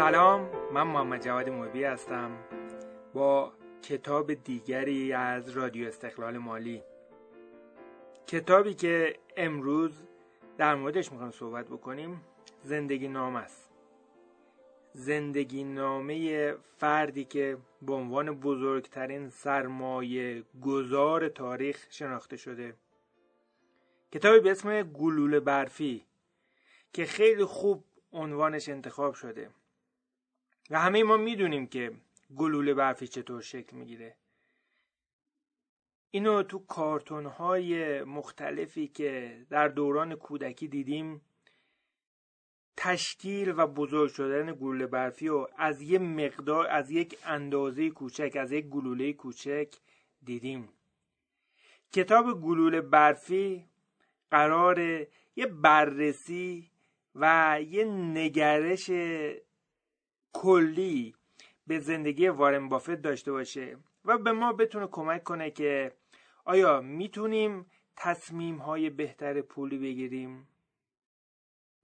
سلام من محمد جواد موبی هستم. با کتاب دیگری از رادیو استقلال مالی. کتابی که امروز در موردش می‌خوام صحبت بکنیم زندگی نام است. زندگی نامه فردی که به عنوان بزرگترین سرمایه گذار تاریخ شناخته شده. کتابی به اسم گلوله برفی که خیلی خوب عنوانش انتخاب شده. و همه ما می‌دونیم که گلوله برفی چطور شکل می‌گیره. اینو تو کارتون های مختلفی که در دوران کودکی دیدیم تشکیل و بزرگ شدن گلوله برفی و از یه مقدار از یک اندازه کوچک از یک گلوله کوچک دیدیم. کتاب گلوله برفی قرار یه بررسی و یه نگرش کلی به زندگی وارن بافت داشته باشه و به ما بتونه کمک کنه که آیا می‌تونیم تصمیم های بهتر پولی بگیریم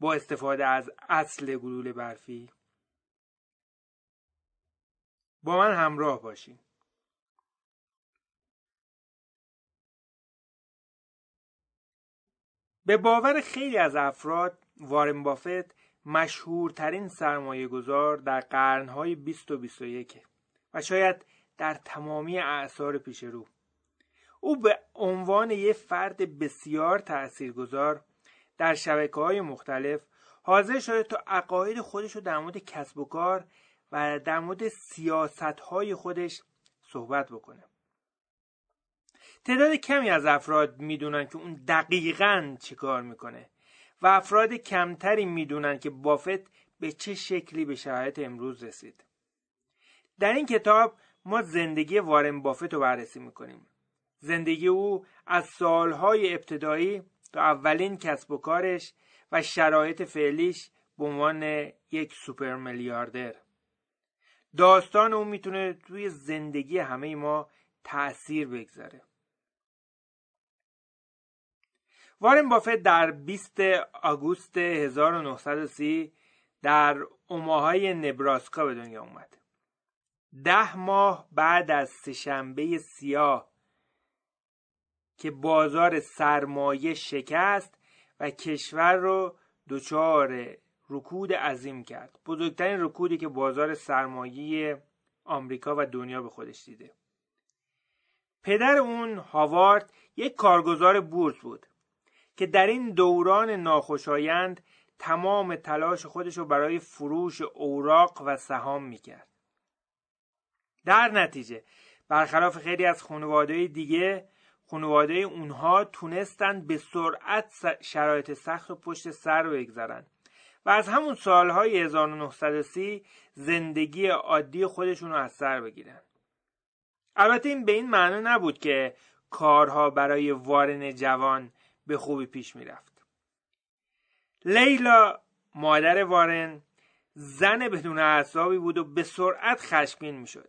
با استفاده از اصل گلوله برفی؟ با من همراه باشیم به باور خیلی از افراد وارن بافت مشهورترین سرمایه گذار در قرنهای 20 و 21 و شاید در تمامی اعثار پیش رو. او به عنوان یک فرد بسیار تاثیرگذار در شبکه های مختلف حاضر شده تا عقاید خودش رو در مورد کسب و کار و در مورد سیاست های خودش صحبت بکنه. تعداد کمی از افراد می‌دونن که اون دقیقا چی کار می‌کنه. و افراد کمتری می‌دونن که بافت به چه شکلی به شرایط امروز رسید. در این کتاب ما زندگی وارن بافت رو بررسی می‌کنیم. زندگی او از سالهای ابتدایی تا اولین کسب و کارش و شرایط فعلیش به عنوان یک سوپر میلیاردر داستان او می‌تونه توی زندگی همه ما تأثیر بگذاره. وارن بافت در 20 آگوست 1930 در اوماهای نبراسکا به دنیا اومد. ده ماه بعد از سهشنبه سیاه که بازار سرمایه شکست و کشور رو دچار رکود عظیم کرد. بزرگترین رکودی که بازار سرمایه آمریکا و دنیا به خودش دیده. پدر اون هاوارد یک کارگزار بورس بود. که در این دوران ناخوشایند تمام تلاش خودش رو برای فروش اوراق و سهام می‌کرد. در نتیجه برخلاف خیلی از خانواده دیگه خانواده اونها تونستند به سرعت شرایط سخت و پشت سر بگذارن و از همون سالهای 1930 زندگی عادی خودشون رو از سر بگیرن. البته این به این معنی نبود که کارها برای وارن جوان به خوبی پیش می‌رفت. لیلا مادر وارن زن بدون اعصابی بود و به سرعت خشمگین می‌شد.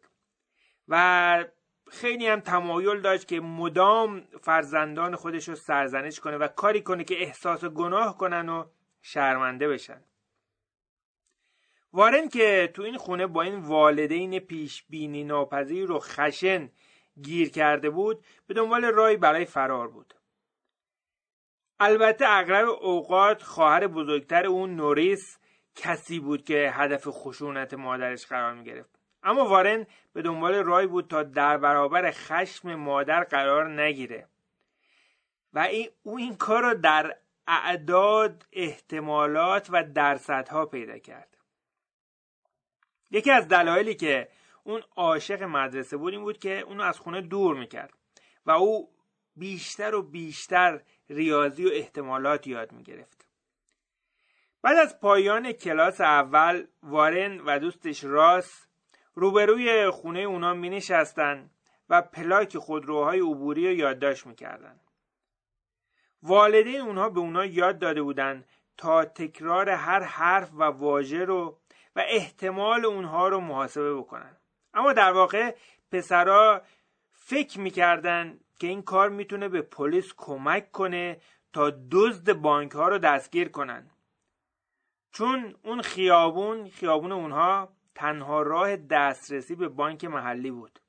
و خیلی هم تمایل داشت که مدام فرزندان خودش رو سرزنش کنه و کاری کنه که احساس گناه کنن و شرمنده بشن. وارن که تو این خونه با این والدین پیش بینی ناپذیر رو خشن گیر کرده بود به دنبال رای برای فرار بود. البته اغلب اوقات خواهر بزرگتر اون نوریس کسی بود که هدف خشونت مادرش قرار می گرفت اما وارن به دنبال رای بود تا در برابر خشم مادر قرار نگیره. و این او این کار را در اعداد احتمالات و درصدها پیدا کرد. یکی از دلایلی که اون عاشق مدرسه بود این بود که اونو از خونه دور می‌کرد و او بیشتر و بیشتر ریاضی و احتمالات یاد می گرفت. بعد از پایان کلاس اول وارن و دوستش راس روبروی خونه اونا می نشستن و پلاک خودروهای عبوری رو یادداشت می‌کردن. والدین اونها به اونا یاد داده بودن تا تکرار هر حرف و واژه رو و احتمال اونها رو محاسبه بکنن. اما در واقع پسرا فکر می‌کردن که این کار می‌تونه به پلیس کمک کنه تا دزد بانک ها رو دستگیر کنن. چون اون خیابون خیابون اونها تنها راه دسترسی به بانک محلی بود.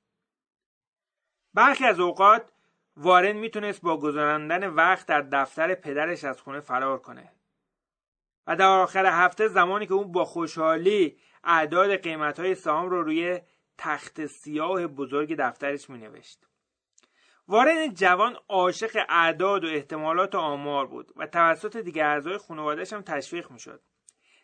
برخی از اوقات وارن می‌تونست با گذراندن وقت در دفتر پدرش از خونه فرار کنه. و در آخر هفته زمانی که اون با خوشحالی اعداد قیمت های سهام رو روی تخت سیاه بزرگ دفترش می نوشت. وارن جوان عاشق اعداد و احتمالات آمار بود و توسط دیگر اعضای خانوادهش هم تشویق می شد.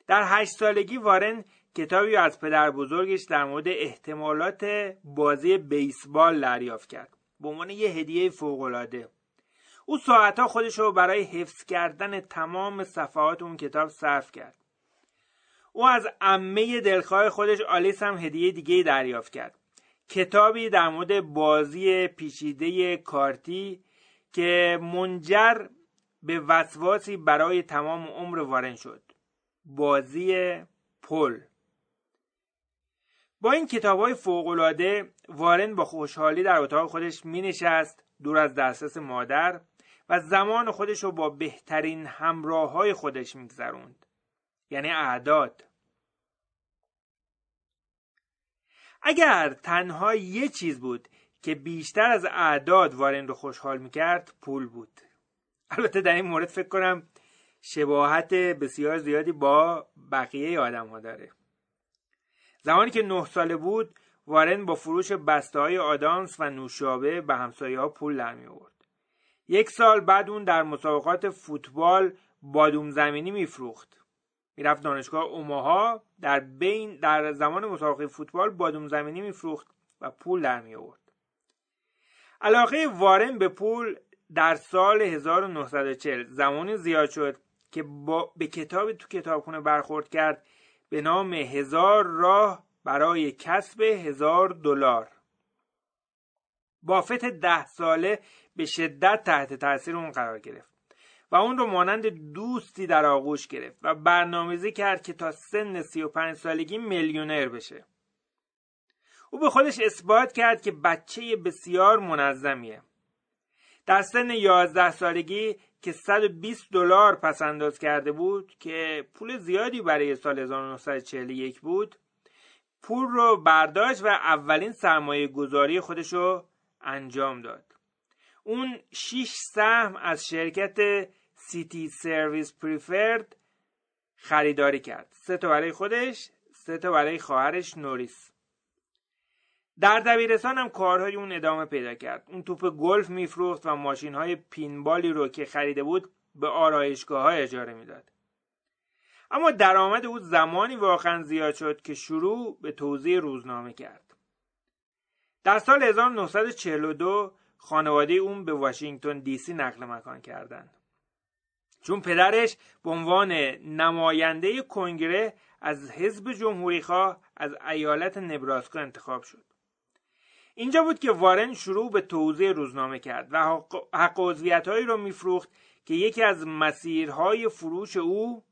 در هشت سالگی وارن کتابی از پدر بزرگش در مورد احتمالات بازی بیسبال دریافت کرد. به عنوان یه هدیه فوقالعاده. او ساعتها خودش رو برای حفظ کردن تمام صفحات اون کتاب صرف کرد. او از عمه دلخواه خودش آلیس هم هدیه دیگه دریافت کرد. کتابی در مورد بازی پیچیده کارتی که منجر به وسواسی برای تمام عمر وارن شد. بازی پل. با این کتاب های فوقلاده وارن با خوشحالی در اتاق خودش می نشست دور از دسترس مادر و زمان خودش رو با بهترین همراه های خودش میگذروند. یعنی اعداد. اگر تنها یه چیز بود که بیشتر از اعداد وارن رو خوشحال می‌کرد پول بود البته در این مورد فکر کنم شباهت بسیار زیادی با بقیه آدم ها داره زمانی که نه ساله بود وارن با فروش بسته های آدانس و نوشابه به همسایه ها پول در می آورد. یک سال بعد اون در مسابقات فوتبال بادوم زمینی میفروخت. می‌رفت دانشگاه اوماها در بین در زمان مسابقه فوتبال بادوم زمینی میفروخت و پول در می آورد. علاقه وارن به پول در سال 1940 زمانی زیاد شد که با به کتابی تو کتابخونه برخورد کرد به نام هزار راه برای کسب هزار دلار بافت ده ساله به شدت تحت تاثیر اون قرار گرفت و اون رو مانند دوستی در آغوش گرفت و برنامه‌ریزی کرد که تا سن 35 سالگی میلیونر بشه. او به خودش اثبات کرد که بچه بسیار منظمیه. در سن 11 سالگی که 120 دلار پس انداز کرده بود که پول زیادی برای سال 1941 بود پول رو برداشت و اولین سرمایه گذاری خودش رو انجام داد. اون 6 سهم از شرکت سیتی سرویس پریفرد خریداری کرد. سه تا برای خودش سه تا برای خواهرش نوریس. در دبیرستان هم کارهای اون ادامه پیدا کرد. اون توپ گلف میفروخت و ماشین های پینبالی رو که خریده بود به آرایشگاه های اجاره می‌داد. اما درآمد او زمانی واقعا زیاد شد که شروع به توضیح روزنامه کرد. در سال 1942 خانواده اون به واشنگتن دی سی نقل مکان کردند چون پدرش به عنوان نماینده کنگره از حزب جمهوریخواه از ایالت نبراسکا انتخاب شد. اینجا بود که وارن شروع به توضیح روزنامه کرد و حق هایی را میفروخت که یکی از مسیرهای فروش او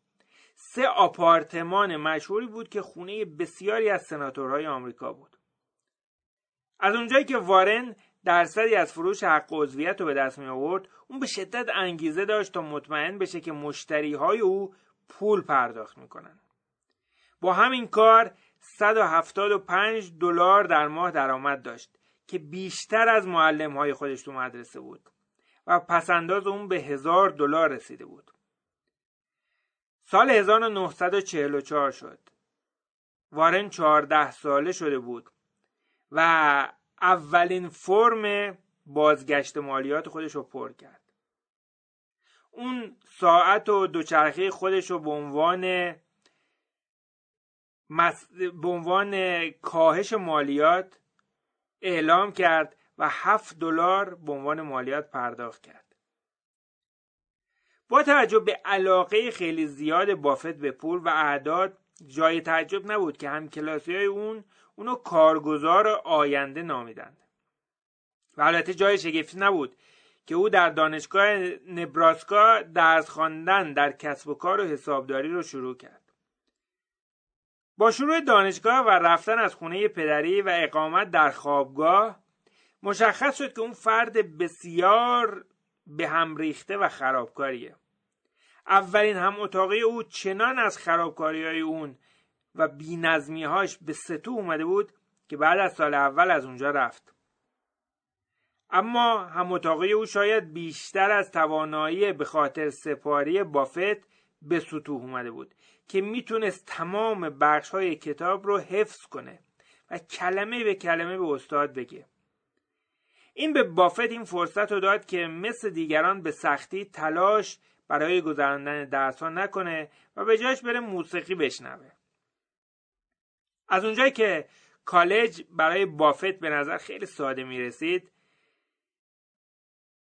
سه آپارتمان مشهوری بود که خونه بسیاری از سناتورهای آمریکا بود. از اونجایی که وارن درصدی از فروش حق عضویت رو به دست می آورد. اون به شدت انگیزه داشت تا مطمئن بشه که مشتری های او پول پرداخت می‌کنن با همین کار 175 دلار در ماه درآمد داشت که بیشتر از معلم های خودش تو مدرسه بود و پسنداز اون به هزار دلار رسیده بود. سال 1944 شد. وارن 14 ساله شده بود و اولین فرم بازگشت مالیات خودش رو پر کرد. اون ساعت و دوچرخه خودش رو به عنوان به عنوان کاهش مالیات اعلام کرد و هفت دلار به عنوان مالیات پرداخت کرد. با توجه به علاقه خیلی زیاد بافت به پول و اعداد جای تعجب نبود که همکلاسی های اون اونو کارگزار آینده نامیدند. و البته جای شگفتی نبود که او در دانشگاه نبراسکا درس خواندن در کسب و کار و حسابداری رو شروع کرد. با شروع دانشگاه و رفتن از خونه پدری و اقامت در خوابگاه مشخص شد که اون فرد بسیار به هم ریخته و خرابکاریه. اولین هم اتاقی او چنان از خرابکاری های اون و هاش به ستو اومده بود که بعد از سال اول از اونجا رفت. اما هم اتاقی او شاید بیشتر از توانایی به خاطر سپاری بافت به سطوح اومده بود که می‌تونست تمام بخش های کتاب رو حفظ کنه و کلمه به کلمه به استاد بگه. این به بافت این فرصت رو داد که مثل دیگران به سختی تلاش برای گذراندن درس ها نکنه و به جایش بره موسیقی بشنوه. از اونجایی که کالج برای بافت به نظر خیلی ساده می رسید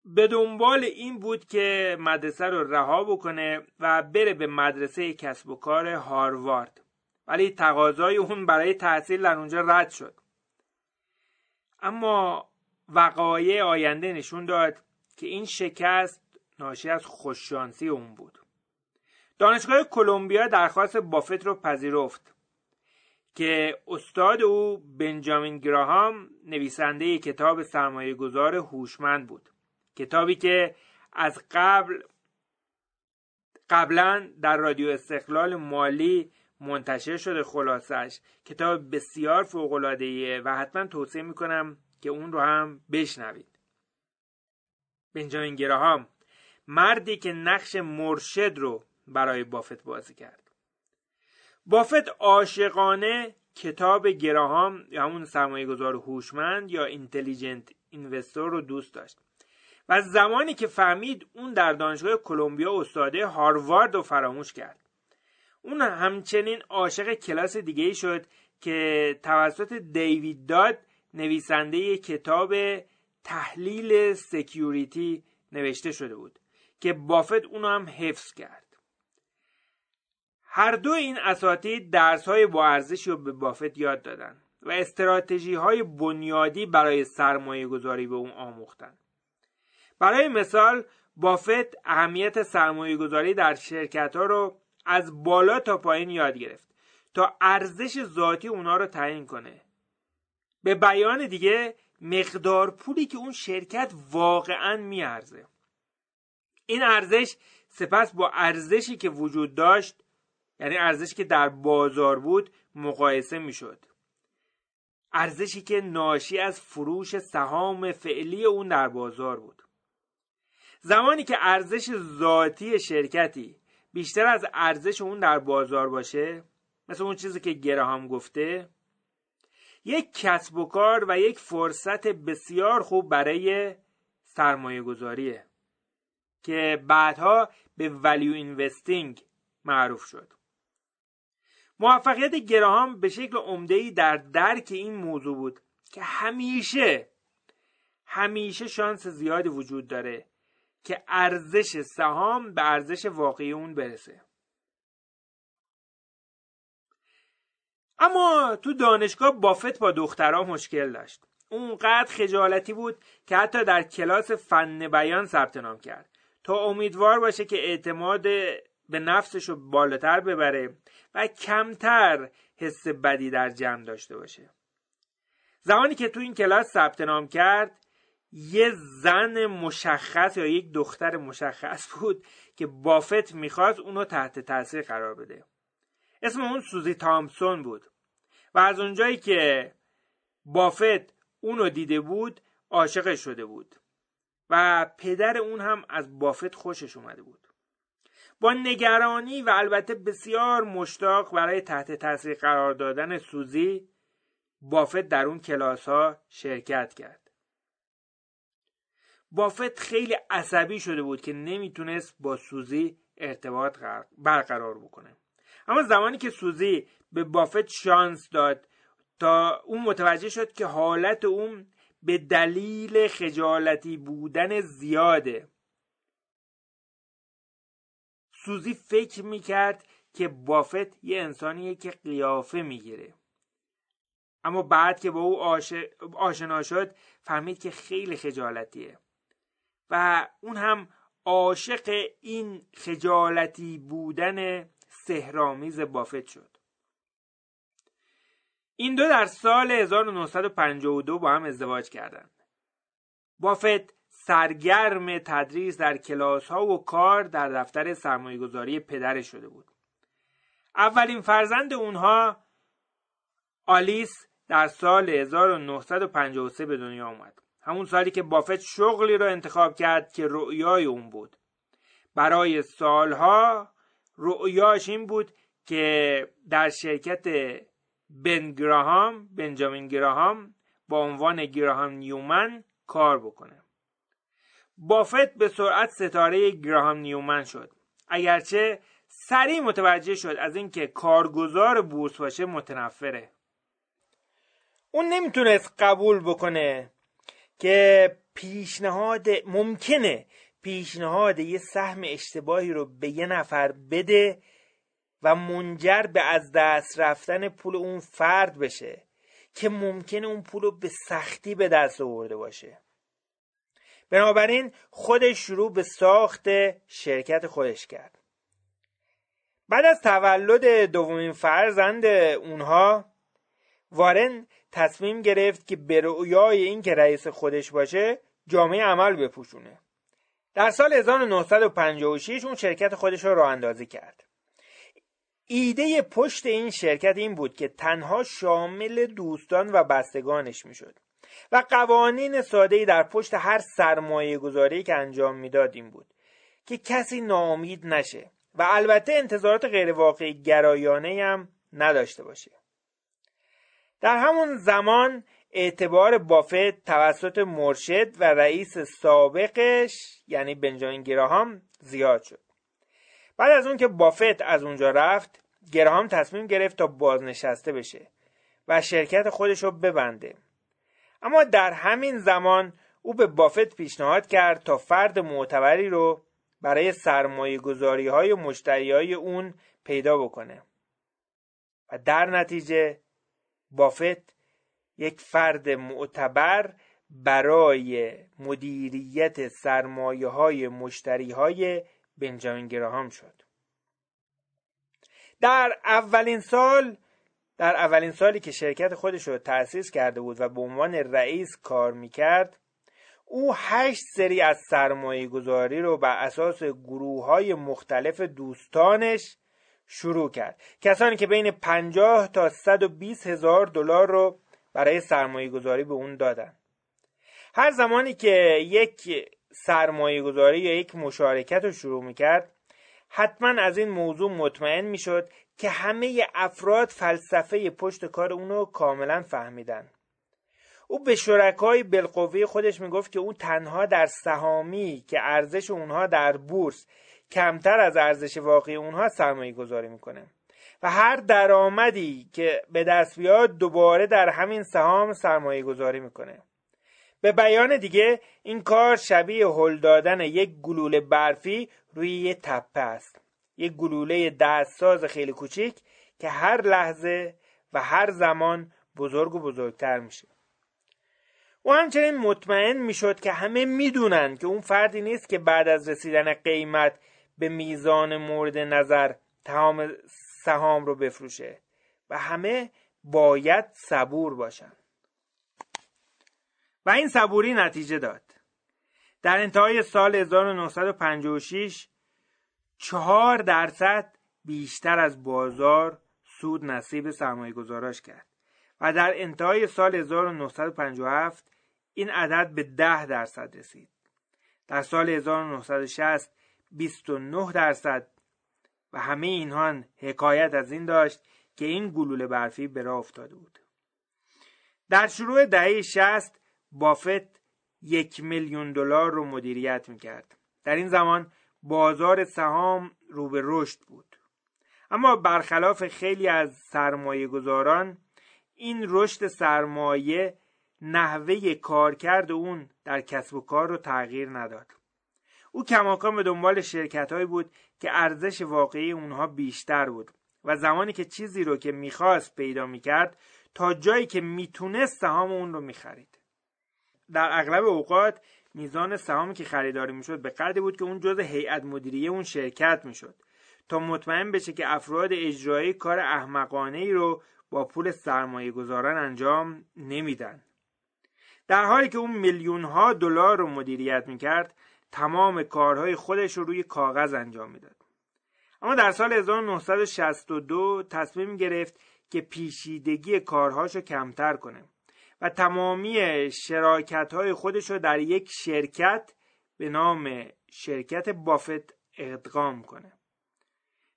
به دنبال این بود که مدرسه رو رها بکنه و بره به مدرسه کسب و کار هاروارد. ولی تقاضای اون برای تحصیل در اونجا رد شد. اما وقایع آینده نشون داد که این شکست ناشی از خوششانسی اون بود. دانشگاه کلمبیا درخواست بافت رو پذیرفت. که استاد او بنجامین گراهام نویسنده کتاب سرمایه گذار هوشمند بود. کتابی که از قبل قبلا در رادیو استقلال مالی منتشر شده خلاصش. کتاب بسیار فوقلادهیه و حتما توصیه می‌کنم که اون رو هم بشنوید. بنجامین گراهام مردی که نقش مرشد رو برای بافت بازی کرد. بافت عاشقانه کتاب گراهام یا همون سرمایه گذار هوشمند یا اینتلیجنت اینوستور رو دوست داشت. و زمانی که فهمید اون در دانشگاه کلمبیا استاده هاروارد رو فراموش کرد. اون همچنین عاشق کلاس دیگه شد که توسط دیوید داد نویسنده کتاب تحلیل سکیوریتی نوشته شده بود که بافت اونو هم حفظ کرد. هر دو این اساتید درس های با ارزشی رو به بافت یاد دادن و استراتژی های بنیادی برای سرمایه گذاری به اون آموختن. برای مثال بافت اهمیت سرمایه گذاری در شرکت ها رو از بالا تا پایین یاد گرفت تا ارزش ذاتی اونا رو تعیین کنه. به بیان دیگه مقدار پولی که اون شرکت واقعا میارزه. این ارزش سپس با ارزشی که وجود داشت یعنی ارزشی که در بازار بود مقایسه می‌شد. ارزشی که ناشی از فروش سهام فعلی اون در بازار بود. زمانی که ارزش ذاتی شرکتی بیشتر از ارزش اون در بازار باشه مثل اون چیزی که گراهام گفته یک کسب و کار و یک فرصت بسیار خوب برای سرمایه گذاریه که بعدها به ولیو اینوستینگ معروف شد. موفقیت گراهام به شکل عمده‌ای در درک این موضوع بود که همیشه همیشه شانس زیادی وجود داره که ارزش سهام به ارزش واقعی اون برسه. اما تو دانشگاه بافت با دخترها مشکل داشت. اونقدر خجالتی بود که حتی در کلاس فن بیان ثبت نام کرد. تا امیدوار باشه که اعتماد به نفسش رو بالاتر ببره. و کمتر حس بدی در جمع داشته باشه. زمانی که تو این کلاس ثبت نام کرد یه زن مشخص یا یک دختر مشخص بود که بافت می‌خواست اونو تحت تاثیر قرار بده. اسم اون سوزی تامسون بود و از اونجایی که بافت اونو دیده بود عاشق شده بود و پدر اون هم از بافت خوشش اومده بود. با نگرانی و البته بسیار مشتاق برای تحت تاثیر قرار دادن سوزی بافت در اون کلاس ها شرکت کرد. بافت خیلی عصبی شده بود که نمی‌تونست با سوزی ارتباط برقرار بکنه. اما زمانی که سوزی به بافت شانس داد تا اون متوجه شد که حالت اون به دلیل خجالتی بودن زیاده. سوزی فکر می‌کرد که بافت یه انسانیه که قیافه می‌گیره. اما بعد که با او آشنا شد فهمید که خیلی خجالتیه. و اون هم عاشق این خجالتی بودن سهرامیز بافت شد. این دو در سال 1952 با هم ازدواج کردند. بافت سرگرم تدریس در کلاس ها و کار در دفتر سرمایه گذاری پدرش شده بود. اولین فرزند اونها آلیس در سال 1953 به دنیا اومد. همون سالی که بافت شغلی را انتخاب کرد که رؤیای اون بود. برای سالها رؤیاش این بود که در شرکت بن گراهام بنجامین گراهام با عنوان گراهام نیومن کار بکنه. بافت به سرعت ستاره گراهام نیومن شد. اگرچه سریع متوجه شد از اینکه کارگزار بورس باشه متنفره. اون نمی‌تونست قبول بکنه که پیشنهاد ممکنه پیشنهاد یه سهم اشتباهی رو به یه نفر بده و منجر به از دست رفتن پول اون فرد بشه که ممکنه اون پول رو به سختی به دست آورده باشه. بنابراین خودش شروع به ساخت شرکت خودش کرد. بعد از تولد دومین فرزند اونها وارن تصمیم گرفت که به رویای این که رئیس خودش باشه جامعه عمل بپوشونه. در سال 1956 اون شرکت خودش رو راه اندازی کرد. ایده پشت این شرکت این بود که تنها شامل دوستان و بستگانش می‌شد. و قوانین ساده در پشت هر سرمایه گذاری که انجام می‌داد این بود که کسی ناامید نشه و البته انتظارات غیرواقعی گرایانه هم نداشته باشه. در همون زمان اعتبار بافت توسط مرشد و رئیس سابقش یعنی بنجامین گراهام زیاد شد. بعد از اون که بافت از اونجا رفت گراهام تصمیم گرفت تا بازنشسته بشه و شرکت خودش رو ببنده. اما در همین زمان او به بافت پیشنهاد کرد تا فرد معتبری رو برای سرمایه گذاری های مشتری های اون پیدا بکنه. و در نتیجه بافت یک فرد معتبر برای مدیریت سرمایه های مشتری های بنجامین گراهام شد. در اولین سال در اولین سالی که شرکت خودش رو تأسیس کرده بود و به عنوان رئیس کار می‌کرد او هشت سری از سرمایه گذاری رو بر اساس گروه های مختلف دوستانش شروع کرد. کسانی که بین 50 تا 120 هزار دلار رو برای سرمایه گذاری به اون دادن. هر زمانی که یک سرمایه گذاری یا یک مشارکت رو شروع می‌کرد حتما از این موضوع مطمئن می‌شد که همه افراد فلسفه پشت کار اونو کاملا فهمیدن. او به شرکای بالقوه خودش می‌گفت که او تنها در سهامی که ارزش اونها در بورس کمتر از ارزش واقعی اونها سرمایه گذاری می‌کنه. و هر درآمدی که به دست بیاد دوباره در همین سهام سرمایه گذاری می‌کنه. به بیان دیگه این کار شبیه هل دادن یک گلوله برفی روی یه تپه است. یک گلوله دستساز خیلی کوچیک که هر لحظه و هر زمان بزرگ و بزرگتر میشه. او همچنین مطمئن می‌شد که همه می‌دونن که اون فردی نیست که بعد از رسیدن قیمت به میزان مورد نظر تمام سهام رو بفروشه و همه باید صبور باشن. و این صبوری نتیجه داد. در انتهای سال 1956 چهار درصد بیشتر از بازار سود نصیب سرمایه گذاراش کرد و در انتهای سال 1957 این عدد به 10 درصد رسید. در سال 1960 29 درصد و همه اینها حکایت از این داشت که این گلوله برفی به راه افتاده بود. در شروع دهه 60 بافت یک میلیون دلار رو مدیریت می‌کرد. در این زمان بازار سهام رو به رشد بود. اما برخلاف خیلی از سرمایه گذاران این رشد سرمایه نحوه کارکرد اون در کسب و کار رو تغییر نداد. او کماکان به دنبال شرکت هایی بود که ارزش واقعی اونها بیشتر بود و زمانی که چیزی رو که می‌خواست پیدا می‌کرد تا جایی که می‌تونست سهام اون رو می‌خرید. در اغلب اوقات میزان سهامی که خریداری می‌شد به قدری بود که اون جز هیئت مدیریه اون شرکت می‌شد. تا مطمئن بشه که افراد اجرایی کار احمقانه ای رو با پول سرمایه گذاران انجام نمیدن. در حالی که اون میلیون ها دلار رو مدیریت می‌کرد تمام کارهای خودش رو روی کاغذ انجام می‌داد. اما در سال 1962 تصمیم گرفت که پیشیدگی کارهاش رو کمتر کنه. و تمامی شراکت های خودش رو در یک شرکت به نام شرکت بافت ادغام کنه.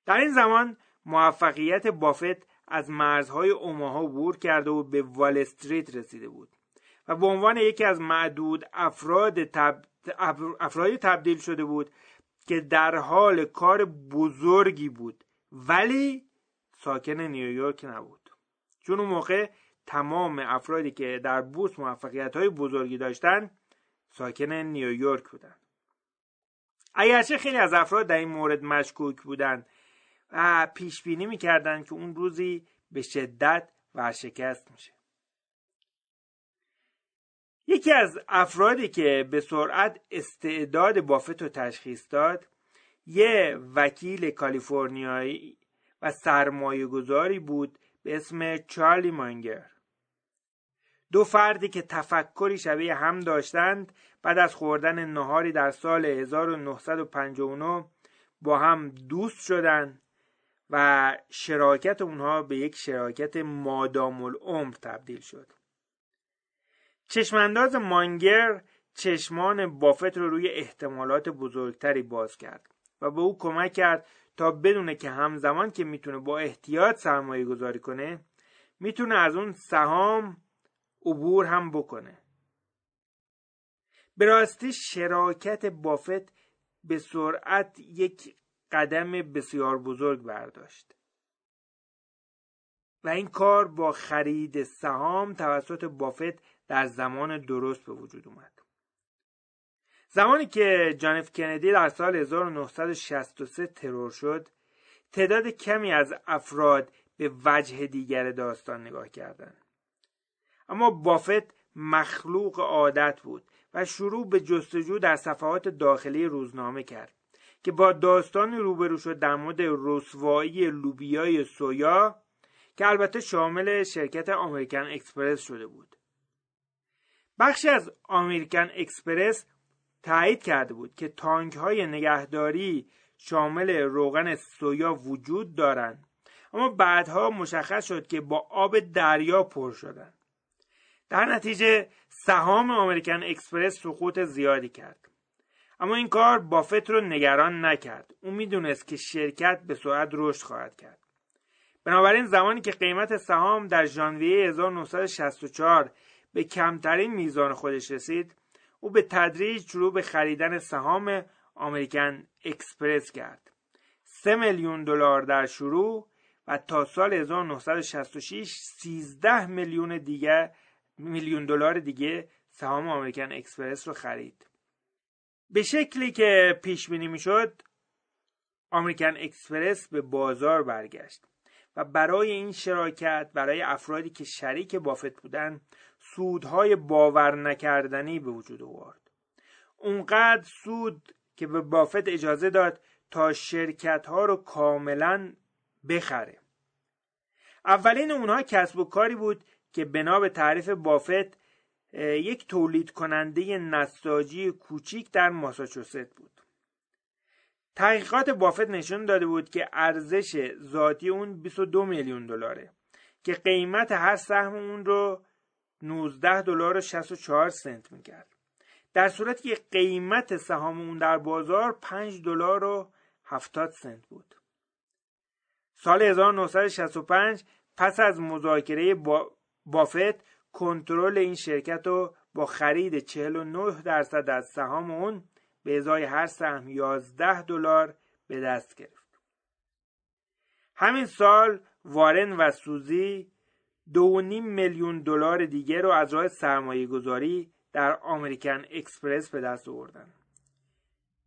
در این زمان موفقیت بافت از مرزهای اوماها عبور کرده و به وال استریت رسیده بود و به عنوان یکی از معدود افراد تب... افرادی تبدیل شده بود که در حال کار بزرگی بود ولی ساکن نیویورک نبود. چون اون موقع تمام افرادی که در بورس موفقیت های بزرگی داشتن ساکن نیویورک بودن. اگرچه خیلی از افراد در این مورد مشکوک بودند و پیش بینی می‌کردند که اون روزی به شدت ورشکست میشه. یکی از افرادی که به سرعت استعداد بافت رو تشخیص داد یه وکیل کالیفرنیایی و سرمایه گذاری بود به اسم چارلی مانگر. دو فردی که تفکری شبیه هم داشتند بعد از خوردن نهاری در سال 1959 با هم دوست شدند و شراکت اونها به یک شراکت مادام العمر تبدیل شد. چشمانداز مانگر چشمان بافت رو روی احتمالات بزرگتری باز کرد و به او کمک کرد تا بدونه که همزمان که می‌تونه با احتیاط سرمایه گذاری کنه می‌تونه از اون سهام عبور هم بکنه. به راستی شراکت بافت به سرعت یک قدم بسیار بزرگ برداشت. و این کار با خرید سهام توسط بافت در زمان درست به وجود اومد. زمانی که جانف کندی در سال 1963 ترور شد تعداد کمی از افراد به وجه دیگر داستان نگاه کردند. اما بافت مخلوق عادت بود و شروع به جستجو در صفحات داخلی روزنامه کرد که با داستان روبرو شد در مورد رسوایی لوبیای سویا که البته شامل شرکت American Express شده بود. بخشی از American Express تایید کرده بود که تانک های نگهداری شامل روغن سویا وجود دارند اما بعدها مشخص شد که با آب دریا پر شدند. در نتیجه سهام American Express سقوط زیادی کرد. اما این کار بافت رو نگران نکرد. او می‌دونست که شرکت به سرعت رشد خواهد کرد. بنابراین زمانی که قیمت سهام در ژانویه 1964 به کمترین میزان خودش رسید او به تدریج شروع به خریدن سهام American Express کرد. 3 میلیون دلار در شروع و تا سال 1966 13 میلیون دیگه میلیون دلار دیگه سهام American Express رو خرید. به شکلی که پیش بینی می‌شد آمریکن اکسپرس به بازار برگشت و برای این شراکت برای افرادی که شریک بافت بودن سودهای باور نکردنی به وجود آورد. اونقدر سود که به بافت اجازه داد تا شرکت ها رو کاملا بخره. اولین اونها کسب و کاری بود که بنا به تعریف بافت یک تولید کننده نساجی کوچیک در ماساچوست بود. تحقیقات بافت نشون داده بود که ارزش ذاتی اون 22 میلیون دلاره که قیمت هر سهم اون رو 19 دلار و 64 سنت می‌کرد. در صورتی که قیمت سهام اون در بازار 5 دلار و 70 سنت بود. سال 1965 پس از مذاکره با بافت کنترل این شرکت رو با خرید 49 درصد از سهام اون به ازای هر سهم 11 دلار به دست گرفت. همین سال وارن و سوزی دو نیم میلیون دلار دیگه رو از راه سرمایه گذاری در آمریکن اکسپرس به دست آوردن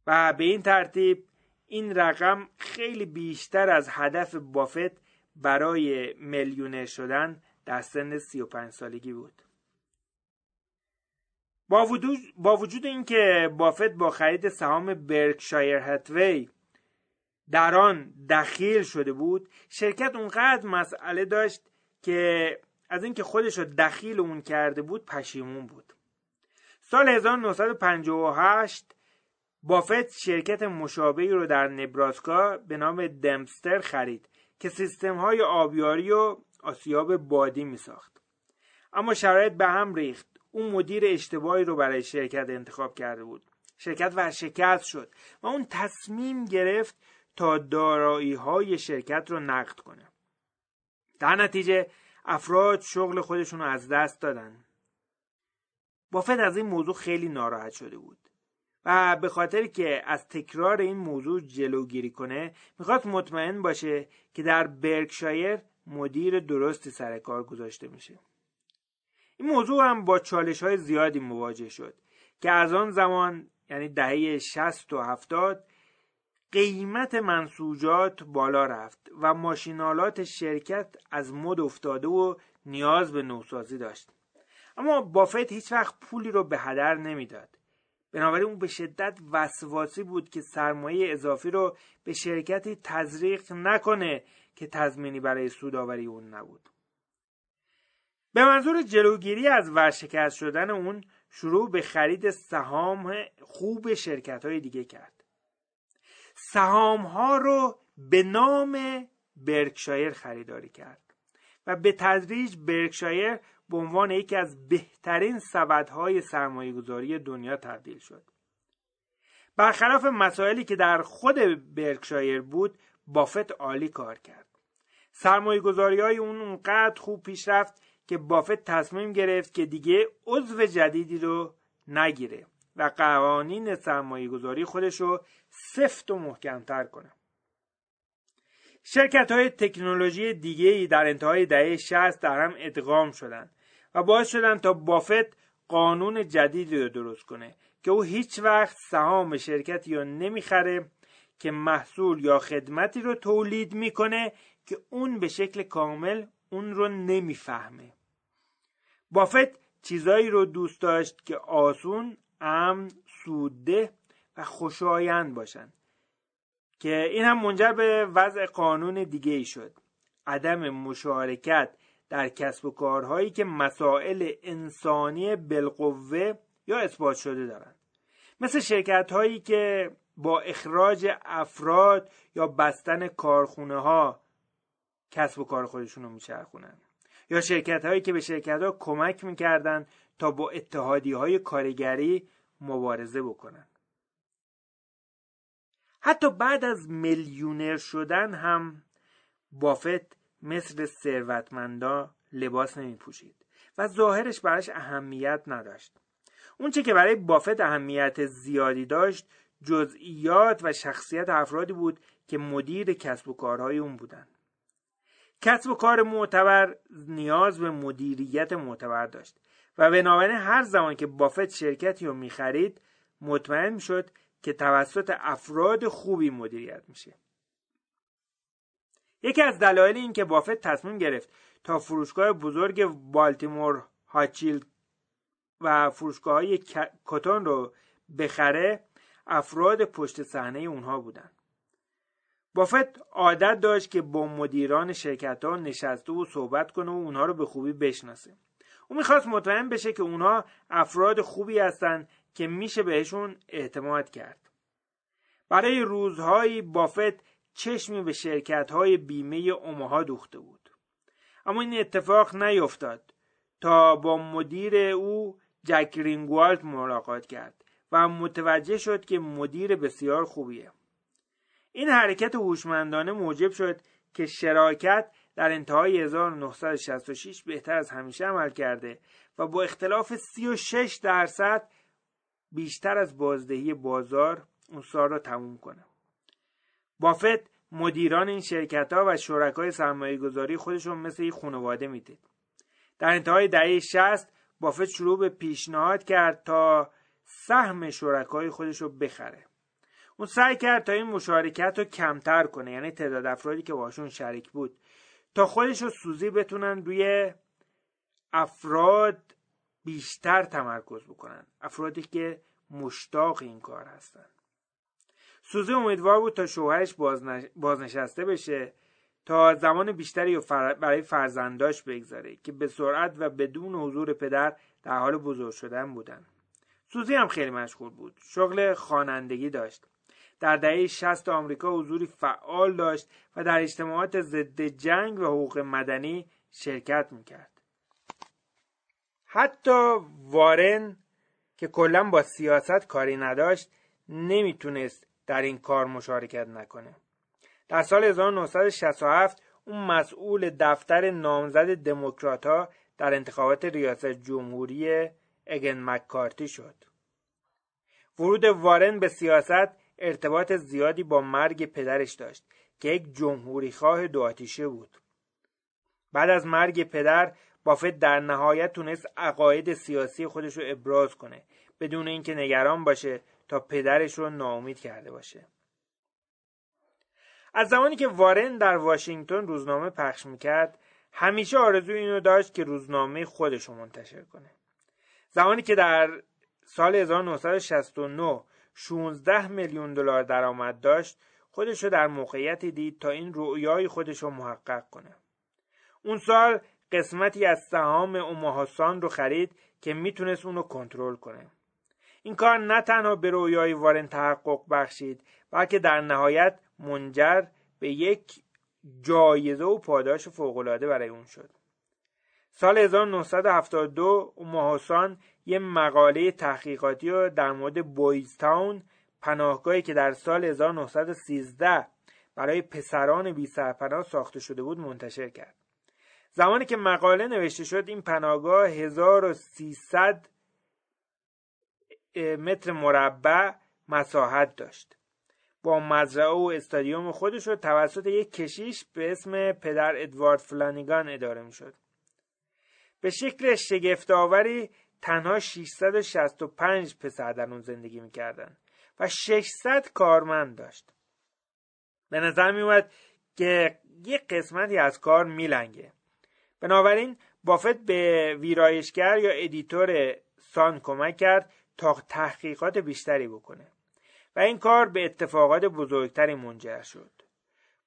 و به این ترتیب این رقم خیلی بیشتر از هدف بافت برای میلیونر شدن در سن 35 سالگی بود. با وجود, با وجود اینکه بافت با خرید سهام برکشایر هتوی در آن دخیل شده بود شرکت اونقدر مسئله داشت که از اینکه خودش رو دخیل اون کرده بود پشیمون بود. سال 1958 بافت شرکت مشابهی رو در نبراسکا به نام دمستر خرید که سیستم های آبیاری و آسیاب بادی می ساخت. اما شرایط به هم ریخت. اون مدیر اشتباهی رو برای شرکت انتخاب کرده بود. شرکت ورشکست شد و اون تصمیم گرفت تا دارایی های شرکت رو نقد کنه. در نتیجه افراد شغل خودشون رو از دست دادن. بافت از این موضوع خیلی ناراحت شده بود. و به خاطر که از تکرار این موضوع جلوگیری کنه می‌خواست مطمئن باشه که در برکشایر مدیر درستی سر کار گذاشته میشه. این موضوع هم با چالش های زیادی مواجه شد که از آن زمان یعنی دهه 60 و 70 قیمت منسوجات بالا رفت و ماشینالات شرکت از مد افتاده و نیاز به نوسازی داشت. اما بافت هیچ وقت پولی رو به هدر نمی‌داد. بنابراین اون به شدت وسواسی بود که سرمایه اضافی رو به شرکتی تزریق نکنه که تضمینی برای سوداوری اون نبود. به منظور جلوگیری از ورشکست شدن اون شروع به خرید سهام خوب شرکت های دیگه کرد. سهام ها رو به نام برکشایر خریداری کرد و به تدریج برکشایر به عنوان یکی از بهترین سبدهای سرمایه گذاری دنیا تبدیل شد. برخلاف مسائلی که در خود برکشایر بود بافت عالی کار کرد. سرمایه گذاری های اون اونقدر خوب پیش رفت که بافت تصمیم گرفت که دیگه عضو جدیدی رو نگیره و قوانین سرمایه گذاری خودش رو سفت و محکمتر کنه. شرکت های تکنولوژی دیگه در انتهای دهه 60 در هم ادغام شدند و باعث شدن تا بافت قانون جدیدی رو درست کنه که او هیچ وقت سهام شرکتی رو نمی‌خره که محصول یا خدمتی رو تولید می‌کنه که اون به شکل کامل اون رو نمی‌فهمه. بافت چیزایی رو دوست داشت که آسون، امن، سودده و خوشایند باشن که این هم منجر به وضع قانون دیگه ای شد. عدم مشارکت در کسب و کارهایی که مسائل انسانی بالقوه یا اثبات شده دارند. مثل شرکت هایی که با اخراج افراد یا بستن کارخونه ها کسب و کار خودشون رو میچرخونن. یا شرکت هایی که به شرکت ها کمک می‌کردن تا با اتحادی های کارگری مبارزه بکنن. حتی بعد از میلیونر شدن هم بافت مثل ثروتمندا لباس نمی پوشید و ظاهرش براش اهمیت نداشت. اونچه که برای بافت اهمیت زیادی داشت جزئیات و شخصیت افرادی بود که مدیر کسب و کارهای اون بودند. کسب و کار معتبر نیاز به مدیریت معتبر داشت و بنابراین هر زمان که بافت شرکتی رو می‌خرید مطمئن می‌شد که توسط افراد خوبی مدیریت میشه. یکی از دلایل این که بافت تصمیم گرفت تا فروشگاه بزرگ بالتیمور هاچیل و فروشگاه های کتون رو بخره افراد پشت صحنه اونها بودن. بافت عادت داشت که با مدیران شرکت ها نشسته و صحبت کنه و اونها رو به خوبی بشناسه. او می‌خواست مطمئن بشه که اونها افراد خوبی هستند که میشه بهشون اعتماد کرد. برای روزهایی بافت چشمی به شرکت های بیمه اوماها دوخته بود اما این اتفاق نیفتاد تا با مدیر او جک رینگوالت ملاقات کرد و متوجه شد که مدیر بسیار خوبیه این حرکت هوشمندانه موجب شد که شراکت در انتهای 1966 بهتر از همیشه عمل کرده و با اختلاف 36 درصد بیشتر از بازدهی بازار اون سال را تموم کنه. بافت مدیران این شرکت ها و شرکای سرمایه گذاری خودشون مثل یک خانواده می‌دید. در انتهای دهه 60 بافت شروع به پیشنهاد کرد تا سهم شرکای خودش رو بخره. اون سعی کرد تا این مشارکت رو کمتر کنه یعنی تعداد افرادی که باشون شریک بود تا خودش رو سوزی بتونن روی افراد بیشتر تمرکز بکنن افرادی که مشتاق این کار هستن سوزی امیدوار بود تا شوهرش بازنشسته بشه تا زمان بیشتری برای فرزنداش بگذاره که به سرعت و بدون حضور پدر در حال بزرگ شدن بودن. سوزی هم خیلی مشغول بود. شغل خوانندگی داشت. در دهه 60 آمریکا حضوری فعال داشت و در اجتماعات ضد جنگ و حقوق مدنی شرکت می‌کرد. حتی وارن که کلا با سیاست کاری نداشت نمی‌تونست در این کار مشارکت نکنه در سال 1967 اون مسئول دفتر نامزد دموکرات در انتخابات ریاست جمهوری اگن مکارتی شد. ورود وارن به سیاست ارتباط زیادی با مرگ پدرش داشت که یک جمهوری خواه دو آتیشه بود. بعد از مرگ پدر بافت در نهایت تونست عقاید سیاسی خودش رو ابراز کنه بدون اینکه نگران باشه تا پدرش رو ناامید کرده باشه. از زمانی که وارن در واشنگتن روزنامه پخش می‌کرد همیشه آرزو اینو داشت که روزنامه خودش رو منتشر کنه زمانی که در سال 1969 16 میلیون دلار درآمد داشت خودش رو در موقعیتی دید تا این رؤیای خودش رو محقق کنه اون سال قسمتی از سهام اوماهاسان رو خرید که می‌تونست اونو کنترل کنه این کار نه تنها به رویای وارن تحقق بخشید بلکه در نهایت منجر به یک جایزه و پاداش فوقالعاده برای اون شد سال 1972 اوماهاسان یه مقاله تحقیقاتی رو در مورد بویزتاون پناهگاهی که در سال 1913 برای پسران بی سرپناه ساخته شده بود منتشر کرد. زمانی که مقاله نوشته شد این پناهگاه 1300 متر مربع مساحت داشت. با مزرعه و استادیوم خودش رو توسط یک کشیش به اسم پدر ادوارد فلانیگان اداره می شد. به شکل شگفتآوری تنها 665 پسر در اون زندگی می‌کردن و 600 کارمند داشت به نظر میومد که یک قسمتی از کار میلنگه بنابراین بافت به ویرایشگر یا ادیتور سان کمک کرد تا تحقیقات بیشتری بکنه. و این کار به اتفاقات بزرگتری منجر شد.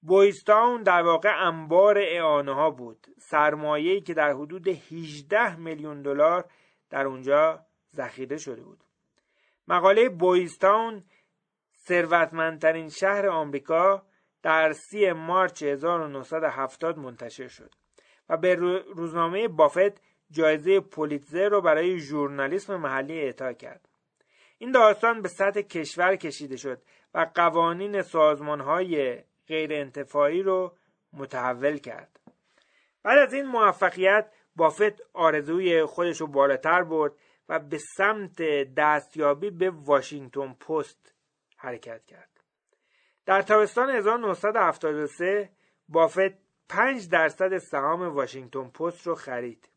بویستاون در واقع انبار اعانه ها بود. سرمایه‌ای که در حدود 18 میلیون دلار در اونجا ذخیره شده بود. مقاله بویستاون ثروتمندترین شهر آمریکا در سی مارچ 1970 منتشر شد. و به روزنامه بافت جایزه پولیتزر رو برای ژورنالیسم محلی اعطا کرد. این داستان به سطح کشور کشیده شد و قوانین سازمان های غیر انتفاعی رو متحول کرد. بعد از این موفقیت بافت آرزوی خودش رو بالاتر برد و به سمت دستیابی به واشنگتن پست حرکت کرد. در تابستان 1973 بافت 5 درصد سهام واشنگتن پست رو خرید.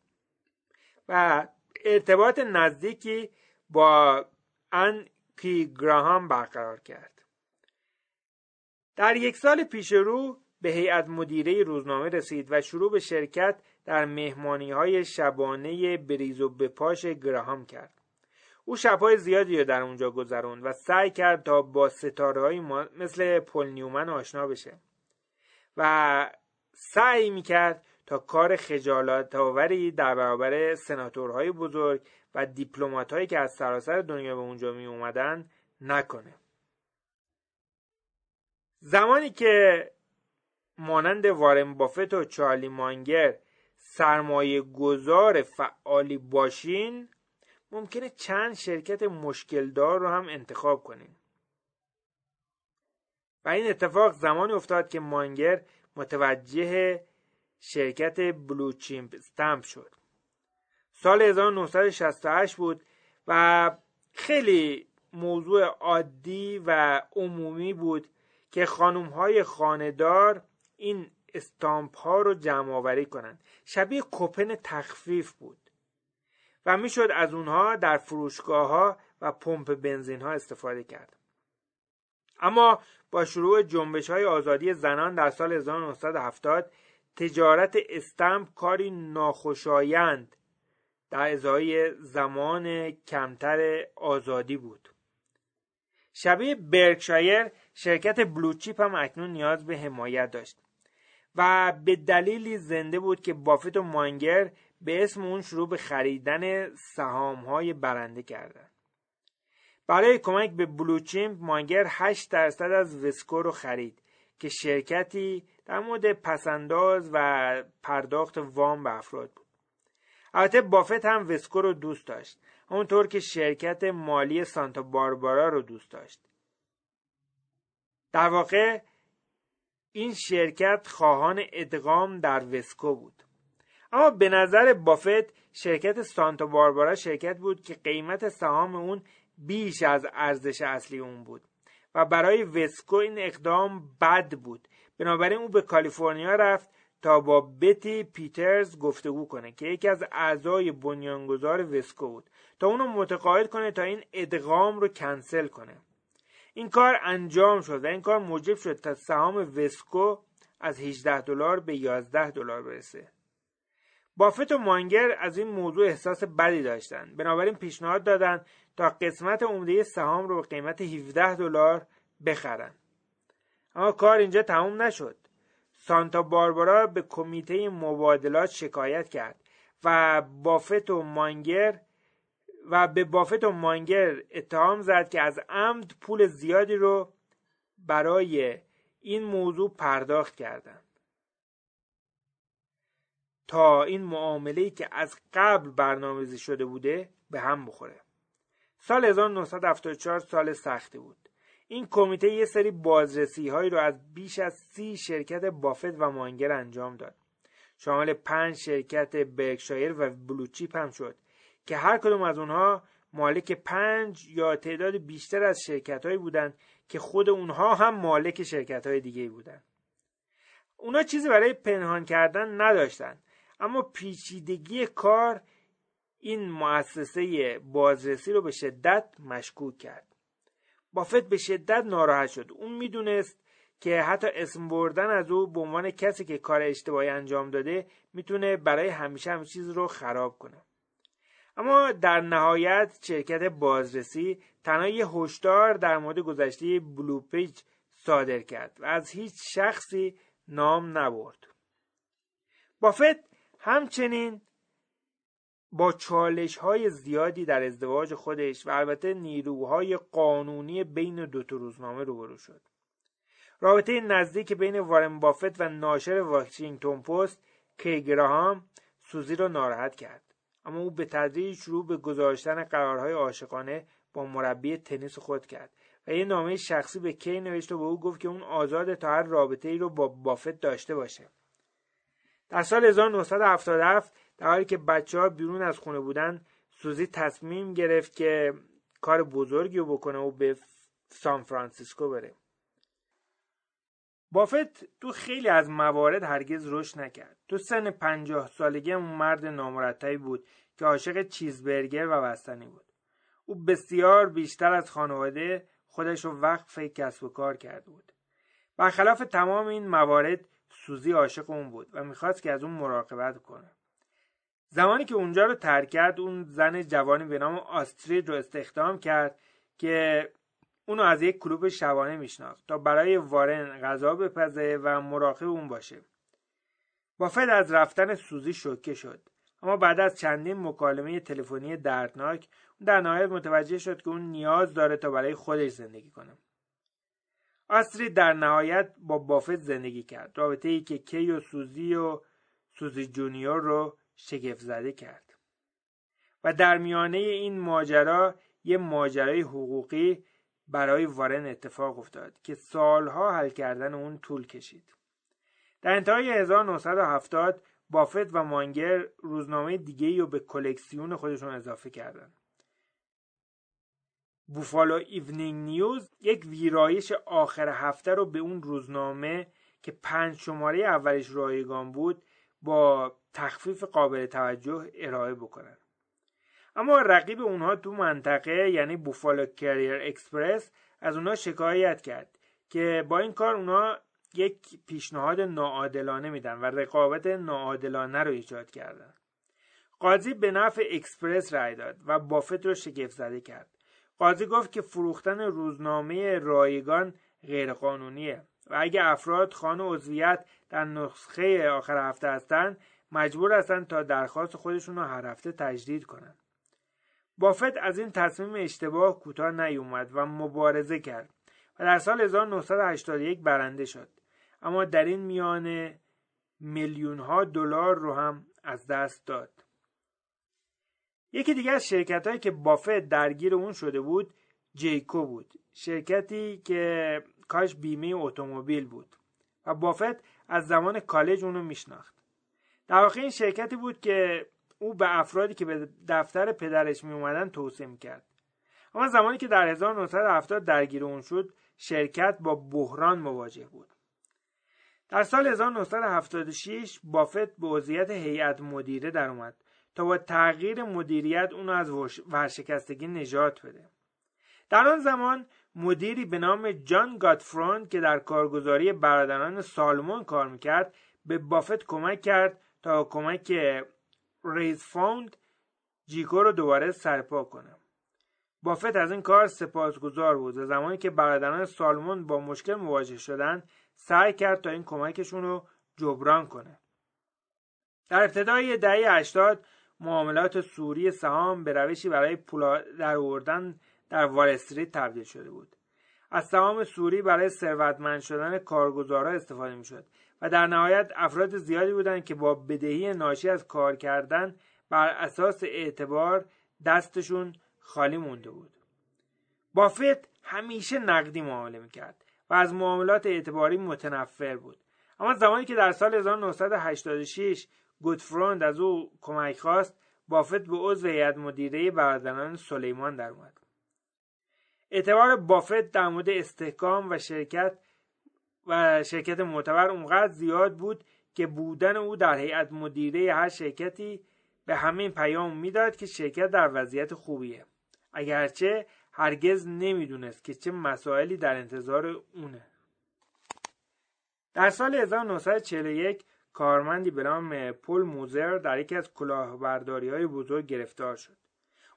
و ارتباط نزدیکی با ان پی گراهام برقرار کرد. در یک سال پیش رو به هیئت مدیره روزنامه رسید و شروع به شرکت در مهمانی های شبانه بریز و بپاش گراهام کرد. او شبهای زیادی رو در اونجا گذروند و سعی کرد تا با ستاره مثل پل نیومن آشنا بشه. و سعی می‌کرد تا کار خجالت آوری در برابر سناتورهای بزرگ و دیپلمات هایی که از سراسر دنیا به اونجا می اومدن نکنه. زمانی که مانند وارن بافت و چارلی مانگر سرمایه گذار فعالی باشین ممکنه چند شرکت مشکلدار رو هم انتخاب کنین. و این اتفاق زمانی افتاد که مانگر متوجه شرکت بلو چیمپ استمپ شد. سال 1968 بود و خیلی موضوع عادی و عمومی بود که خانوم های خاندار این استامپ ها رو جمع آوری کنند. شبیه کوپن تخفیف بود و می‌شد از اونها در فروشگاه ها و پمپ بنزین ها استفاده کرد. اما با شروع جنبش های آزادی زنان در سال 1970 تجارت استمپ کاری ناخوشایند در ازای زمان کمتر آزادی بود شبیه برکشایر شرکت بلوچیپ هم اکنون نیاز به حمایت داشت و به دلیلی زنده بود که بافت و مانگر به اسم اون شروع به خریدن سهام های برنده کردند. برای کمک به بلوچیمپ مانگر 8 درصد از وسکو رو خرید که شرکتی در مورد پسنداز و پرداخت وام به افراد بود. البته بافت هم وسکو رو دوست داشت همونطور که شرکت مالی سانتا باربارا رو دوست داشت. در واقع این شرکت خواهان ادغام در وسکو بود. اما به نظر بافت شرکت سانتا باربارا شرکت بود که قیمت سهام اون بیش از ارزش اصلی اون بود. و برای وسکو این اقدام بد بود. بنابراین او به کالیفرنیا رفت تا با بتی پیترز گفتگو کنه که یکی از اعضای بنیانگذار وسکو بود. تا اونو متقاعد کنه تا این ادغام رو کنسل کنه. این کار انجام شد و این کار موجب شد تا سهام وسکو از 18 دلار به 11 دلار برسه. بافت و مانگر از این موضوع احساس بدی داشتند. بنابراین پیشنهاد دادند تا قسمت عمده سهام رو به قیمت 17 دلار بخرن. اما کار اینجا تموم نشد. سانتا باربارا به کمیته مبادلات شکایت کرد و بافت و مانگر و به بافت و مانگر اتهام زد که از عمد پول زیادی رو برای این موضوع پرداخت کردند. تا این معامله که از قبل برنامه‌ریزی شده بوده به هم بخوره. سال 1974 سال سختی بود. این کمیته یه سری بازرسی هایی رو از بیش از سی شرکت بافت و مانگر انجام داد. شامل پنج شرکت برکشایر و بلوچیپ هم شد که هر کدوم از اونها مالک پنج یا تعداد بیشتر از شرکت هایی بودن که خود اونها هم مالک شرکت های دیگه بودن اونا چیزی برای پنهان کردن نداشتن اما پیچیدگی کار این مؤسسه بازرسی رو به شدت مشکوک کرد. بافت به شدت ناراحت شد. اون می‌دونست که حتی اسم بردن از او به عنوان کسی که کار اشتباهی انجام داده می‌تونه برای همیشه همه چیز رو خراب کنه. اما در نهایت شرکت بازرسی تنها یه هشدار در مورد گذشته بلوپیج صادر کرد و از هیچ شخصی نام نبرد. بافت همچنین با چالش های زیادی در ازدواج خودش و البته نیروهای قانونی بین دو تا روزنامه روبرو شد. رابطه نزدیک بین وارن بافت و ناشر واشنگتن پست کیگراهام سوزی را ناراحت کرد. اما او به تدریج شروع به گذاشتن قرارهای عاشقانه با مربی تنیس خود کرد و یه نامه شخصی به کی نوشت و به او گفت که اون آزاد تا هر رابطه ای رو با بافت داشته باشه. در سال 1977 در حالی که بچه ها بیرون از خونه بودن سوزی تصمیم گرفت که کار بزرگی رو بکنه و به سان فرانسیسکو بره. بافت تو خیلی از موارد هرگز رشد نکرد. تو سن پنجاه سالگی مرد نامرتبی بود که عاشق چیزبرگر و بستنی بود. او بسیار بیشتر از خانواده خودش رو وقف کسب و کار کرده بود. برخلاف تمام این موارد سوزی عاشق اون بود و می‌خواست که از اون مراقبت کنه. زمانی که اونجا رو ترک کرد اون زن جوانی به نام آسترید رو استخدام کرد که اونو از یک کلوب شبانه میشناخت تا برای وارن غذا بپزه و مراقب اون باشه. بافت از رفتن سوزی شوکه شد. اما بعد از چندین مکالمه تلفنی دردناک در نهایت متوجه شد که اون نیاز داره تا برای خودش زندگی کنه. آسترید در نهایت با بافت زندگی کرد. رابطه ای که کی و سوزی و سوزی جونیور رو شگفت زده کرد. و در میانه این ماجرا یه ماجرای حقوقی برای وارن اتفاق افتاد که سالها حل کردن اون طول کشید. در انتهای 1970 بافت و مانگر روزنامه دیگه رو به کلکسیون خودشون اضافه کردن. Buffalo Evening News یک ویرایش آخر هفته رو به اون روزنامه که پنج شماره اولش رایگان بود با تخفیف قابل توجه ارائه بکنن. اما رقیب اونها تو منطقه یعنی Buffalo Courier-Express از اونها شکایت کرد که با این کار اونها یک پیشنهاد ناعادلانه میدن و رقابت ناعادلانه رو ایجاد کردن. قاضی به نفع اکسپرس رای داد و بافت رو شگفت زده کرد. قاضی گفت که فروختن روزنامه رایگان غیرقانونیه و اگر افراد خان عضویت در نسخه آخر هفته هستند مجبور هستند تا درخواست خودشون رو هر هفته تجدید کنند بافت از این تصمیم اشتباه کوتاه نیومد و مبارزه کرد و در سال 1981 برنده شد. اما در این میانه میلیون ها دلار رو هم از دست داد. یکی دیگه از شرکت هایی که بافت درگیر اون شده بود جیکو بود. شرکتی که کاش بیمه اتومبیل بود. و بافت از زمان کالج اونو میشناخت. در واقع این شرکتی بود که او به افرادی که به دفتر پدرش می اومدن توصیه می‌کرد. اما زمانی که در 1970 درگیر اون شد شرکت با بحران مواجه بود. در سال 1976 بافت به وضعیت هیئت مدیره در اومد تا با تغییر مدیریت اونو از ورشکستگی نجات بده. در آن زمان مدیری به نام جان گاتفروند که در کارگزاری برادران سالمون کار می‌کرد به بافت کمک کرد تا کمک ریز فاوند جیکو رو دوباره سرپا کنه. بافت از این کار سپاسگزار بود. و زمانی که برادران سالمون با مشکل مواجه شدن سعی کرد تا این کمکشون رو جبران کنه. در ابتدای دهه 80 معاملات سوری سهام به روشی برای پول در آوردن در وال تبدیل شده بود. از سهام سوری برای ثروتمند شدن کارگزارها استفاده می‌شد. و در نهایت افراد زیادی بودند که با بدهی ناشی از کار کردن بر اساس اعتبار دستشون خالی مونده بود. بافت همیشه نقدی معامله می‌کرد و از معاملات اعتباری متنفر بود. اما زمانی که در سال 1986 گودفروند از او کمک خواست بافت به عضو هیئت مدیره برادران سلیمان در اومد. اعتبار بافت در مورد استحکام و شرکت و شرکت معتبر اونقدر زیاد بود که بودن او در هیئت مدیره هر شرکتی به همین پیام می‌داد که شرکت در وضعیت خوبیه. اگرچه هرگز نمی‌دونست که چه مسائلی در انتظار اونه. در سال 1941 کارمندی به نام پل موزر در یکی از کلاهبرداری های بزرگ گرفتار شد.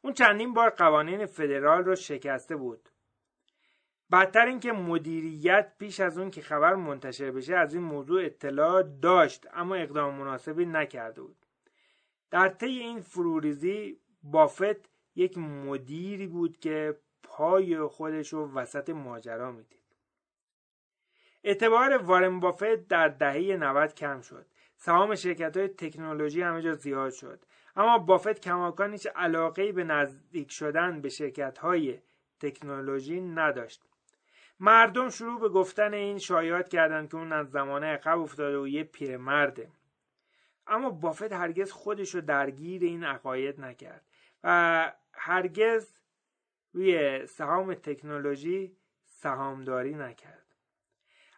اون چندین بار قوانین فدرال را شکسته بود. بدتر اینکه مدیریت پیش از اون که خبر منتشر بشه از این موضوع اطلاع داشت اما اقدام مناسبی نکرده بود. در طی این فروریزی بافت یک مدیری بود که پای خودش رو وسط ماجرا می‌دید. اعتبار وارن بافت در دهه 90 کم شد. سهام شرکت های تکنولوژی همه جا زیاد شد. اما بافت کماکان هیچ علاقه به نزدیک شدن به شرکت های تکنولوژی نداشت. مردم شروع به گفتن این شایعات کردند که اون از زمانه عقب افتاده و یه پیرمرده. اما بافت هرگز خودش رو درگیر این عقاید نکرد و هرگز روی سهام تکنولوژی سهامداری نکرد.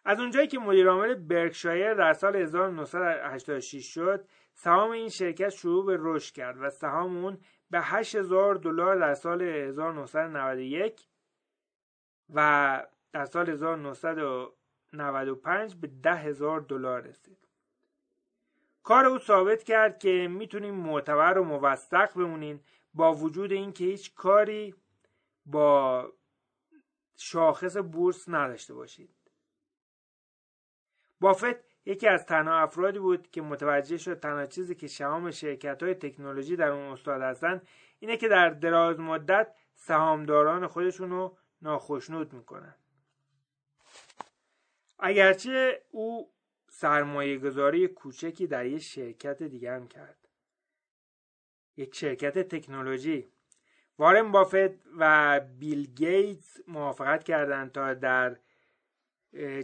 از اونجایی که مدیرعامل برکشایر در سال 1986 شد سهام این شرکت شروع به رشد کرد و سهام اون به 8000 دلار در سال 1991 و در سال 1995 به 10000 دلار رسید. کار او ثابت کرد که می‌تونیم معتبر و موثق بمونین با وجود اینکه هیچ کاری با شاخص بورس نداشته باشید. بافت یکی از تنها افرادی بود که متوجه شد تنها چیزی که شهام شرکت های تکنولوژی در اون استاد هستن اینه که در دراز مدت سهامداران خودشون رو ناخشنود می‌کنن. اگرچه او سرمایه گذاری کوچکی در یک شرکت دیگه هم کرد. یک شرکت تکنولوژی. وارن بافت و بیل گیتس موافقت کردند تا در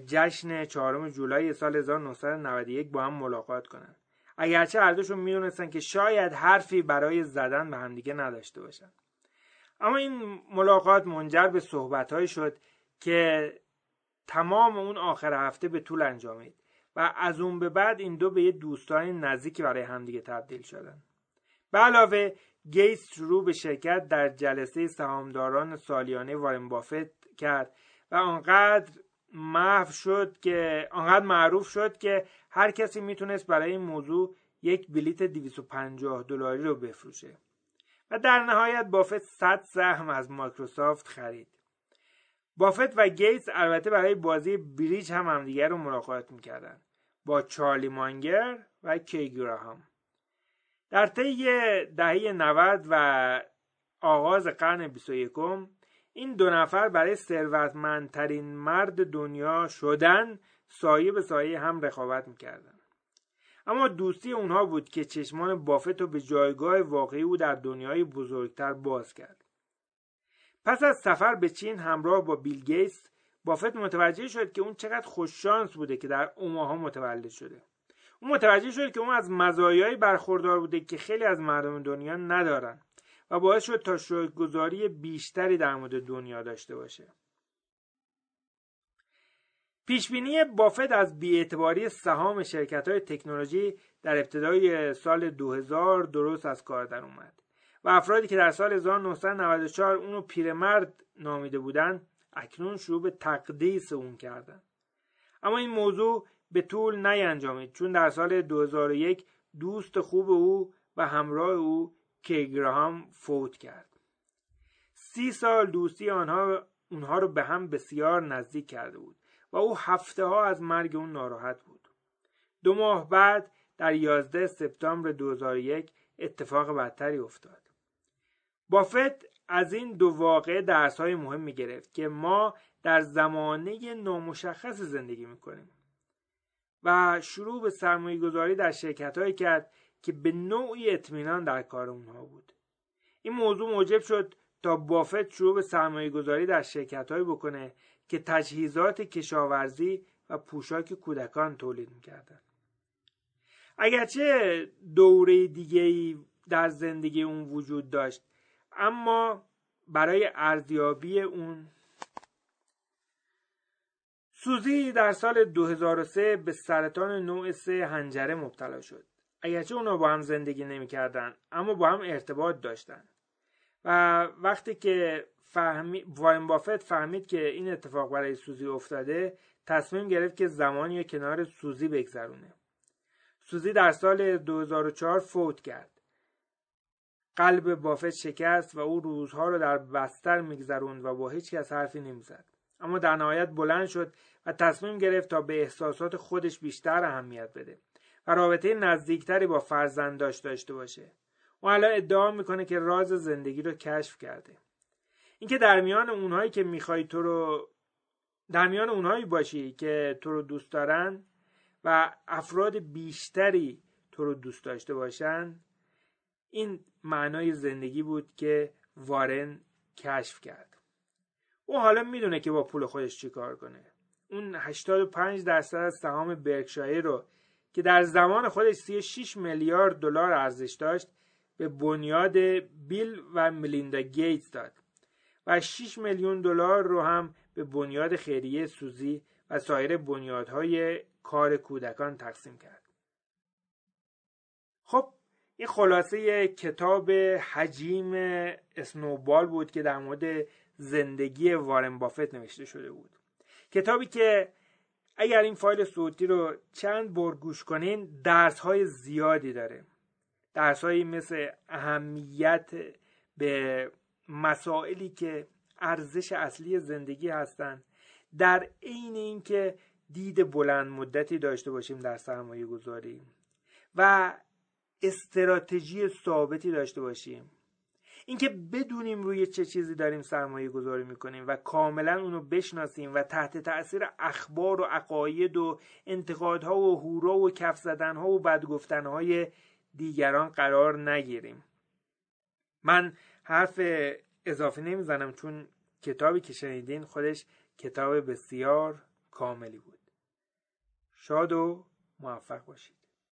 جشن چهارم جولای سال 1991 با هم ملاقات کنند. اگرچه هر دوشون می‌دونستن که شاید حرفی برای زدن به همدیگه نداشته باشن. اما این ملاقات منجر به صحبتهایی شد که تمام اون آخر هفته به طول انجامید و از اون به بعد این دو به یه دوستان نزدیکی برای همدیگه تبدیل شدن. به علاوه گیتس شروع به شرکت در جلسه سهامداران سالیانه وارن بافت کرد و آنقدر محو شد که آنقدر معروف شد که هر کسی می‌تونست برای این موضوع یک بلیت 250 دلاری رو بفروشه. و در نهایت بافت 100 سهم از مایکروسافت خرید. بافت و گیتس البته برای بازی بریج هم همدیگر رو ملاقات می‌کردن. با چارلی مانگر و گراهام. در طی دهه 90 و آغاز قرن 21 این دو نفر برای ثروتمندترین مرد دنیا شدن سایه به سایه هم رقابت می‌کردن. اما دوستی اونها بود که چشمان بافت رو به جایگاه واقعی او در دنیای بزرگتر باز کرد. پس از سفر به چین همراه با بیل گیتس بافت متوجه شد که اون چقدر خوششانس بوده که در اوماها متولد شده. اون متوجه شد که اون از مزایایی برخوردار بوده که خیلی از مردم دنیا ندارن و باعث شد تا شکرگزاری بیشتری در مورد دنیا داشته باشه. پیشبینی بافت از بیاعتباری سهام شرکت های تکنولوژی در ابتدای سال 2000 درست از کار در اومد. و افرادی که در سال 1994 اونو پیرمرد نامیده بودند اکنون شروع به تقدیس اون کردن اما این موضوع به طول نینجامید چون در سال 2001 دوست خوب او و همراه او کیگراهام فوت کرد. سی سال دوستی آنها اونها رو به هم بسیار نزدیک کرده بود و او هفته ها از مرگ اون ناراحت بود. دو ماه بعد در 11 سپتامبر 2001 اتفاق بدتری افتاد. بافت از این دو واقعه های مهم می گرفت که ما در زمانه نامشخص زندگی می کنیم و شروع به سرمایه گذاری در شرکت هایی کرد که به نوعی اطمینان در کار اونها بود. این موضوع موجب شد تا بافت شروع به سرمایه گذاری در شرکت هایی بکنه که تجهیزات کشاورزی و پوشاک کودکان تولید می‌کردن اگرچه دوره دیگه در زندگی اون وجود داشت اما برای ارزیابی اون سوزی در سال 2003 به سرطان نوع سه هنجره مبتلا شد. اگرچه اونا با هم زندگی نمی‌کردن اما با هم ارتباط داشتن. و وقتی که فهمی... وارن بافت فهمید که این اتفاق برای سوزی افتاده تصمیم گرفت که زمانی کنار سوزی بگذرونه. سوزی در سال 2004 فوت کرد. قلب بافت شکست و او روزها رو در بستر میگذروند و با هیچ کس حرفی نمی‌زد. اما در نهایت بلند شد و تصمیم گرفت تا به احساسات خودش بیشتر اهمیت بده و رابطه نزدیکتری با فرزنداش داشته باشه. او الان ادعا می‌کنه که راز زندگی رو کشف کرده. اینکه در میان اونهایی که می‌خوای تو رو در میان اونهایی باشی که تو رو دوست دارن و افراد بیشتری تو رو دوست داشته باشن این معنای زندگی بود که وارن کشف کرد او حالا می‌دونه که با پول خودش چیکار کنه اون 85 درصد از سهام برکشایر رو که در زمان خودش 36 میلیارد دلار ارزش داشت به بنیاد بیل و ملیندا گیتس داد و 6 میلیون دلار رو هم به بنیاد خیریه سوزی و سایر بنیادهای کار کودکان تقسیم کرد. این خلاصه کتاب حجیم اسنوبال بود که در مورد زندگی وارن بافت نوشته شده بود. کتابی که اگر این فایل صوتی رو چند بار گوش کنین درس های زیادی داره. درس مثل اهمیت به مسائلی که ارزش اصلی زندگی هستند در عین اینکه دید بلند مدتی داشته باشیم در سرمایه گذاری. و استراتژی ثابتی داشته باشیم. اینکه بدونیم روی چه چیزی داریم سرمایه گذاری می‌کنیم و کاملا اونو بشناسیم و تحت تاثیر اخبار و عقاید و انتقادها و هورا و کف زدنها و بدگفتنهای دیگران قرار نگیریم. من حرف اضافه نمی‌زنم چون کتابی که شنیدین خودش کتاب بسیار کاملی بود. شاد و موفق باشید.